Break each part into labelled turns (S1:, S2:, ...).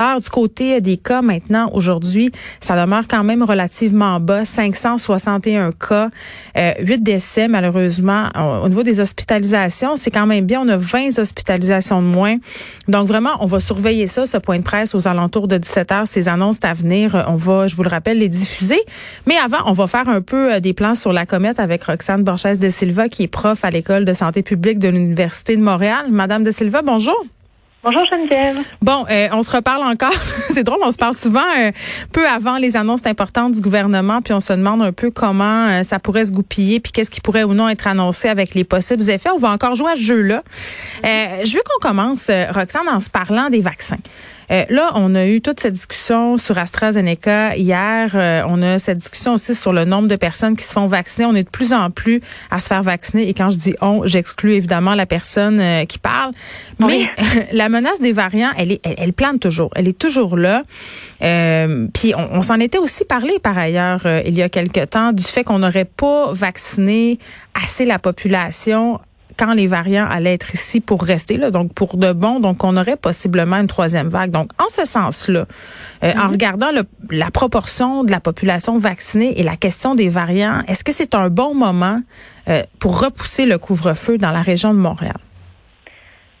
S1: Alors, du côté des cas maintenant, aujourd'hui, ça demeure quand même relativement bas, 561 cas, euh, 8 décès malheureusement. Au niveau des hospitalisations, c'est quand même bien, on a 20 hospitalisations de moins. Donc vraiment, on va surveiller ça, ce point de presse aux alentours de 17 heures, ces annonces à venir, on va, je vous le rappelle, les diffuser. Mais avant, on va faire un peu euh, des plans sur la comète avec Roxane Borges de Silva, qui est prof à l'École de santé publique de l'Université de Montréal. Madame de Silva, bonjour.
S2: Bonjour Geneviève.
S1: Bon, euh, on se reparle encore. c'est drôle, on se parle souvent euh, peu avant les annonces importantes du gouvernement, puis on se demande un peu comment euh, ça pourrait se goupiller, puis qu'est-ce qui pourrait ou non être annoncé avec les possibles effets. On va encore jouer à ce jeu-là. je veux qu'on commence, Roxane, en se parlant des vaccins. Euh, là, on a eu toute cette discussion sur AstraZeneca hier. Euh, on a cette discussion aussi sur le nombre de personnes qui se font vacciner. On est de plus en plus à se faire vacciner. Et quand je dis on, j'exclus évidemment la personne euh, qui parle. Mais la menace des variants, elle, est, elle, plane toujours. Elle est toujours là. puis on, on s'en était aussi parlé par ailleurs il y a quelque temps du fait qu'on n'aurait pas vacciné assez la population quand les variants allaient être ici pour rester, là, donc pour de bon, donc on aurait possiblement une troisième vague. Donc, en ce sens-là, euh, en mhm. regardant la proportion de la population vaccinée et la question des variants, est-ce que c'est un bon moment euh, pour repousser le couvre-feu dans la région de Montréal?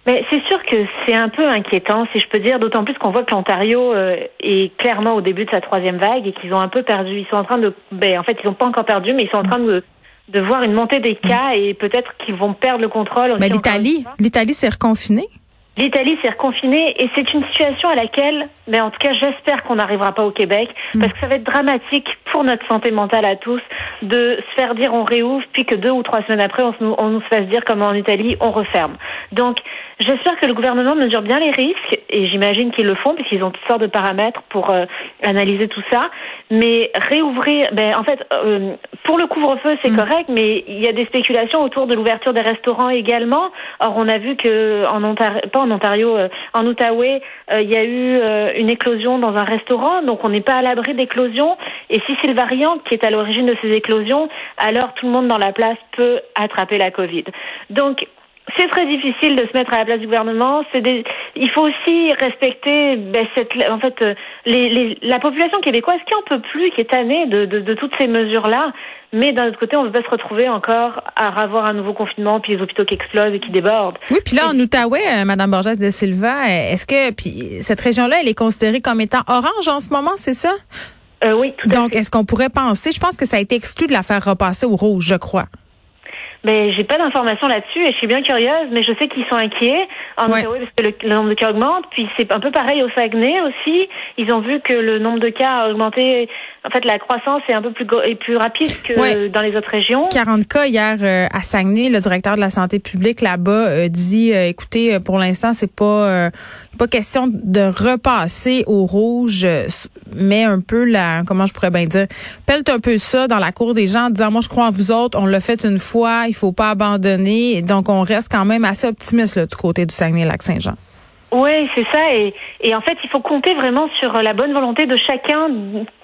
S2: Mais c'est sûr que c'est un peu inquiétant, si je peux dire, d'autant plus qu'on voit que l'Ontario euh, est clairement au début de sa troisième vague et qu'ils ont un peu perdu. Ils sont en train de, ben, en fait, ils n'ont pas encore perdu, mais ils sont en train de de voir une montée des cas et peut-être qu'ils vont perdre le contrôle.
S1: Mais l'Italie, l'Italie s'est reconfinée.
S2: L'Italie s'est reconfinée et c'est une situation à laquelle, mais en tout cas, j'espère qu'on n'arrivera pas au Québec mm. parce que ça va être dramatique pour notre santé mentale à tous de se faire dire on réouvre puis que deux ou trois semaines après on, on nous fasse dire comme en Italie on referme. Donc J'espère que le gouvernement mesure bien les risques et j'imagine qu'ils le font puisqu'ils ont toutes sortes de paramètres pour euh, analyser tout ça. Mais réouvrir, ben en fait, euh, pour le couvre-feu c'est mm. correct, mais il y a des spéculations autour de l'ouverture des restaurants également. Or on a vu que en Ontario, pas en Ontario, euh, en Outaouais, il y a eu une éclosion dans un restaurant, donc on n'est pas à l'abri d'éclosions. Et si c'est le variant qui est à l'origine de ces éclosions, alors tout le monde dans la place peut attraper la Covid. Donc c'est très difficile de se mettre à la place du gouvernement. C'est il faut aussi respecter ben, cette, en fait, euh, les, les, la population québécoise qui en peut plus, qui est tannée de, de, de toutes ces mesures-là. Mais d'un autre côté, on ne veut pas se retrouver encore à avoir un nouveau confinement, puis les hôpitaux qui explosent et qui débordent.
S1: Oui, puis là, en Outaouais, euh, Madame Borges de Silva, est-ce que puis cette région-là, elle est considérée comme étant orange en ce moment, c'est ça?
S2: Euh, oui, tout
S1: Donc, est-ce qu'on pourrait penser, je pense que ça a été exclu de la faire repasser au rouge, je crois.
S2: Mais j'ai pas d'informations là-dessus et je suis bien curieuse, mais je sais qu'ils sont inquiets en parce que le, nombre de cas augmente. Puis c'est un peu pareil au Saguenay aussi. Ils ont vu que le nombre de cas a augmenté. En fait, la croissance est un peu plus est plus rapide que dans les autres régions.
S1: 40 cas hier euh, à Saguenay. Le directeur de la santé publique là-bas euh, dit, euh, écoutez, pour l'instant, c'est pas pas question de repasser au rouge, mais un peu la, comment je pourrais bien dire, pèle un peu ça dans la cour des gens en disant, moi je crois en vous autres, on l'a fait une fois, il faut pas abandonner. Donc on reste quand même assez optimiste là, du côté du Saguenay-Lac-Saint-Jean.
S2: Oui, c'est ça. Et, en fait, il faut compter vraiment sur la bonne volonté de chacun,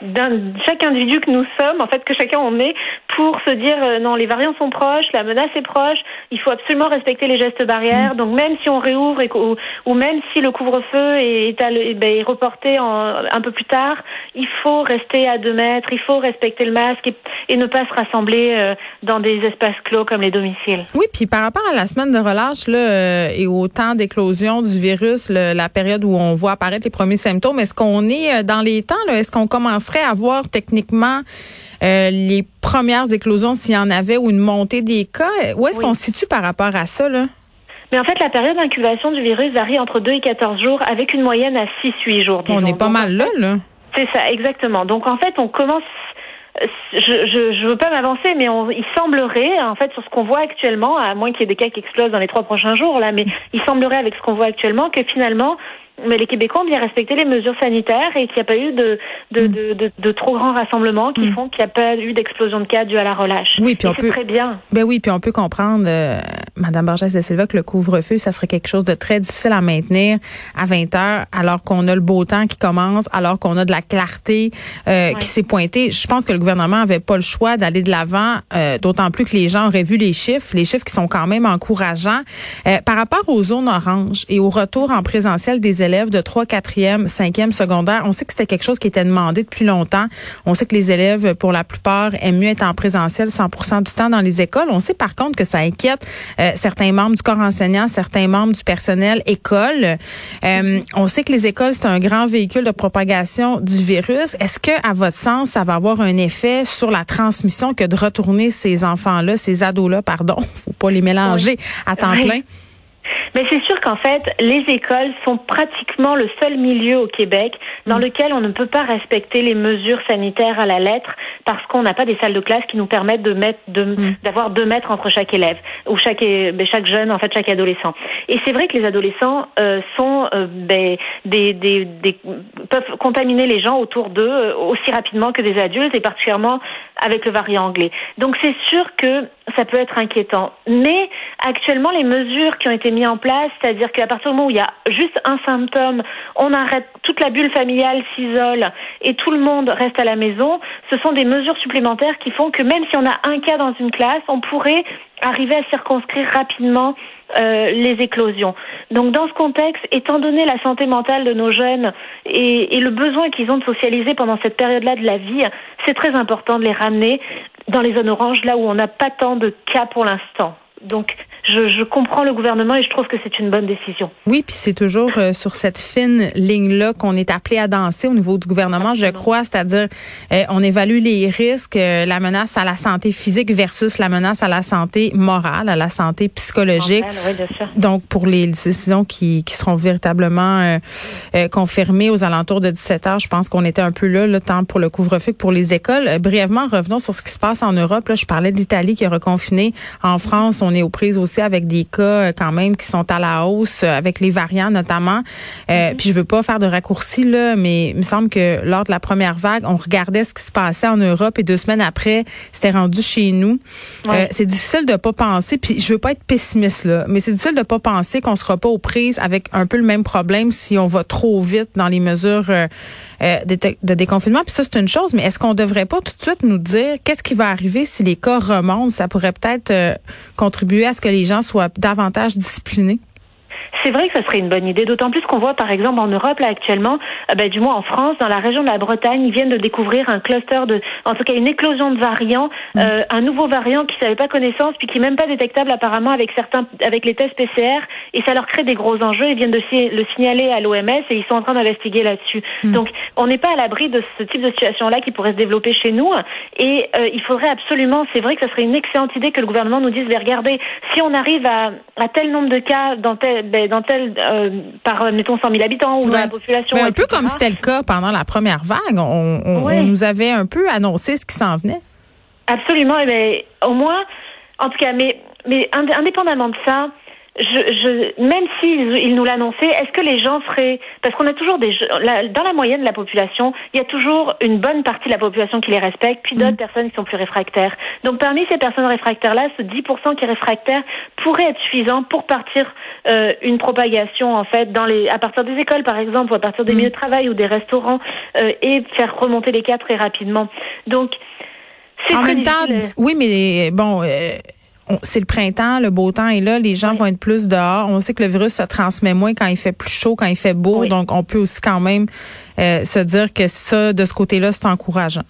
S2: d'un, chaque individu que nous sommes, en fait, que chacun on est, pour se dire euh, non, les variants sont proches, la menace est proche, il faut absolument respecter les gestes barrières. Mm. Donc même si on réouvre et, ou, ou, même si le couvre-feu est, est, ben, est reporté en, un peu plus tard, il faut rester à deux mètres, il faut respecter le masque et, et ne pas se rassembler euh, dans des espaces clos comme les domiciles.
S1: Oui, puis par rapport à la semaine de relâche là, euh, et au temps d'éclosion du virus la période où on voit apparaître les premiers symptômes. Est-ce qu'on est dans les temps? Est-ce qu'on commencerait à voir techniquement les premières éclosions s'il y en avait ou une montée des cas? Où est-ce qu'on se situe par rapport à ça? Là?
S2: Mais en fait, la période d'incubation du virus varie entre 2 et 14 jours avec une moyenne à 6-8 jours.
S1: On est pas mal là, là.
S2: C'est ça, exactement. Donc en fait, on commence je, je, je veux pas m'avancer, mais on, il semblerait, en fait, sur ce qu'on voit actuellement, à moins qu'il y ait des cas qui explosent dans les trois prochains jours, là, mais il semblerait avec ce qu'on voit actuellement que finalement, mais les Québécois ont bien respecté les mesures sanitaires et qu'il n'y a pas eu de, de, mm. de, de, trop grands rassemblements qui mm. font qu'il n'y a pas eu d'explosion de cas due à la relâche.
S1: Oui, puis on
S2: peut très bien.
S1: Ben oui, puis on peut comprendre, euh, Madame Borges de Silva, que le couvre-feu, ça serait quelque chose de très difficile à maintenir à 20 heures, alors qu'on a le beau temps qui commence, alors qu'on a de la clarté euh, qui s'est pointée. Je pense que le gouvernement avait pas le choix d'aller de l'avant, euh, d'autant plus que les gens auraient vu les chiffres, les chiffres qui sont quand même encourageants. Euh, par rapport aux zones oranges et au retour en présentiel des élèves de 3, 4e, 5e secondaire, on sait que c'était quelque chose qui était demandé depuis longtemps. On sait que les élèves, pour la plupart, aiment mieux être en présentiel 100% du temps dans les écoles. On sait par contre que ça inquiète euh, certains membres du corps enseignant, certains membres du personnel école. Euh, on sait que les écoles, c'est un grand véhicule de propagation du virus. Est-ce que, à votre sens, ça va avoir un effet sur la transmission que de retourner ces enfants-là, ces ados-là, pardon, faut pas les mélanger à temps plein?
S2: Mais c'est sûr qu'en fait, les écoles sont pratiquement le seul milieu au Québec dans mm. lequel on ne peut pas respecter les mesures sanitaires à la lettre parce qu'on n'a pas des salles de classe qui nous permettent de mettre mm. d'avoir deux mètres entre chaque élève ou chaque ben, chaque jeune en fait chaque adolescent. Et c'est vrai que les adolescents euh, sont euh, ben, des, des, des, peuvent contaminer les gens autour d'eux euh, aussi rapidement que des adultes et particulièrement avec le variant anglais. Donc c'est sûr que ça peut être inquiétant. Mais actuellement, les mesures qui ont été mises en place, c'est-à-dire qu'à partir du moment où il y a juste un symptôme, on arrête, toute la bulle familiale s'isole et tout le monde reste à la maison, ce sont des mesures supplémentaires qui font que même si on a un cas dans une classe, on pourrait arriver à circonscrire rapidement euh, les éclosions. Donc dans ce contexte, étant donné la santé mentale de nos jeunes et, et le besoin qu'ils ont de socialiser pendant cette période-là de la vie, c'est très important de les ramener dans les zones oranges, là où on n'a pas tant de cas pour l'instant. Donc, je, je, comprends le gouvernement et je trouve que c'est une bonne décision.
S1: Oui, puis c'est toujours euh, sur cette fine ligne-là qu'on est appelé à danser au niveau du gouvernement, je crois, c'est-à-dire euh, on évalue les risques, euh, la menace à la santé physique versus la menace à la santé morale, à la santé psychologique.
S2: oui, bien sûr.
S1: Donc, pour les décisions qui, qui seront véritablement confirmées aux alentours de 17 heures, je pense qu'on était un peu là, le temps pour le couvre-feu que pour les écoles. brièvement, revenons sur ce qui se passe en Europe. Là, je parlais de l'Italie qui a reconfiné. En France, on est aux prises aussi avec des cas euh, quand même qui sont à la hausse, euh, avec les variants notamment. Euh, mhm. Puis je veux pas faire de raccourci là, mais il me semble que lors de la première vague, on regardait ce qui se passait en Europe et deux semaines après, c'était rendu chez nous. c'est difficile de pas penser, puis je veux pas être pessimiste là, mais c'est difficile de pas penser qu'on sera pas aux prises avec un peu le même problème si on va trop vite dans les mesures de, déconfinement. Puis ça c'est une chose, mais est-ce qu'on devrait pas tout de suite nous dire qu'est-ce qui va arriver si les cas remontent? Ça pourrait peut-être contribuer à ce que les gens soient davantage disciplinés?
S2: C'est vrai que ce serait une bonne idée, d'autant plus qu'on voit par exemple en Europe là actuellement, euh, ben, du moins en France, dans la région de la Bretagne, ils viennent de découvrir un cluster de, en tout cas une éclosion de variants, mm. euh, un nouveau variant qui n'avait pas connaissance puis qui n'est même pas détectable apparemment avec certains, avec les tests PCR et ça leur crée des gros enjeux. Ils viennent de le signaler à l'OMS et ils sont en train d'investiguer là-dessus. Mm. Donc on n'est pas à l'abri de ce type de situation là qui pourrait se développer chez nous et euh, il faudrait absolument, c'est vrai que ce serait une excellente idée que le gouvernement nous dise, mais regardez, si on arrive à, à tel nombre de cas dans tel, ben, dans tel, euh, par, mettons, 100 000 habitants ou dans la population.
S1: un peu comme c'était le cas pendant la première vague. On, nous avait un peu annoncé ce qui s'en venait.
S2: Absolument. Mais au moins, en tout cas, mais, mais indépendamment de ça, je, je, même s'ils ils nous l'annonçaient, est-ce que les gens seraient parce qu'on a toujours des dans la moyenne de la population, il y a toujours une bonne partie de la population qui les respecte, puis d'autres mm. personnes qui sont plus réfractaires. Donc parmi ces personnes réfractaires-là, ce 10% qui est réfractaire pourrait être suffisant pour partir euh, une propagation en fait dans les à partir des écoles par exemple ou à partir des mm. milieux de travail ou des restaurants euh, et faire remonter les cas très rapidement. Donc
S1: en même temps, oui, mais bon, euh, c'est le printemps, le beau temps est là, les gens vont être plus dehors. On sait que le virus se transmet moins quand il fait plus chaud, quand il fait beau, donc on peut aussi quand même euh, se dire que ça, de ce côté-là, c'est encourageant.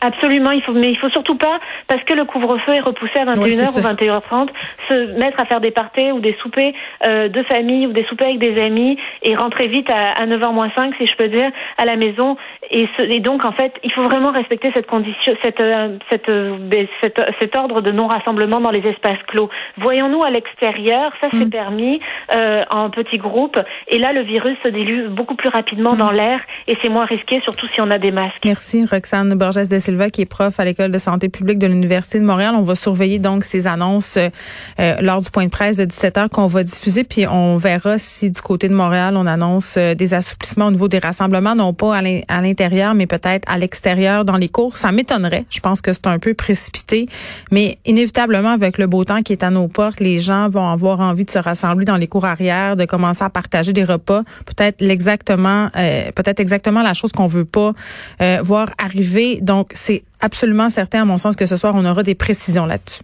S2: Absolument, il faut, mais il faut surtout pas, parce que le couvre-feu est repoussé à 21h ou 21h30, se mettre à faire des parties ou des soupers euh, de famille ou des soupers avec des amis et rentrer vite à, à 9h moins 5, si je peux dire, à la maison. Et, et, donc, en fait, il faut vraiment respecter cette condition, cette, euh, cette, euh, cette, cet ordre de non-rassemblement dans les espaces clos. Voyons-nous à l'extérieur, ça c'est mm. permis euh, en petits groupes, et là, le virus se dilue beaucoup plus rapidement mm. dans l'air et c'est moins risqué, surtout si on a des masques.
S1: Merci Roxane Borges de Silva qui est prof à l'école de santé publique de l'Université de Montréal. On va surveiller donc ces annonces euh, lors du point de presse de 17h qu'on va diffuser, puis on verra si du côté de Montréal on annonce euh, des assouplissements au niveau des rassemblements, non pas à l'intérieur, mais peut-être à l'extérieur dans les cours. Ça m'étonnerait. Je pense que c'est un peu précipité, mais inévitablement avec le beau temps qui est à nos portes, les gens vont avoir envie de se rassembler dans les cours arrière, de commencer à partager des repas, peut-être exactement, euh, peut-être exactement la chose qu'on veut pas euh, voir arriver. Donc, c'est absolument certain, à mon sens, que ce soir, on aura des précisions là-dessus.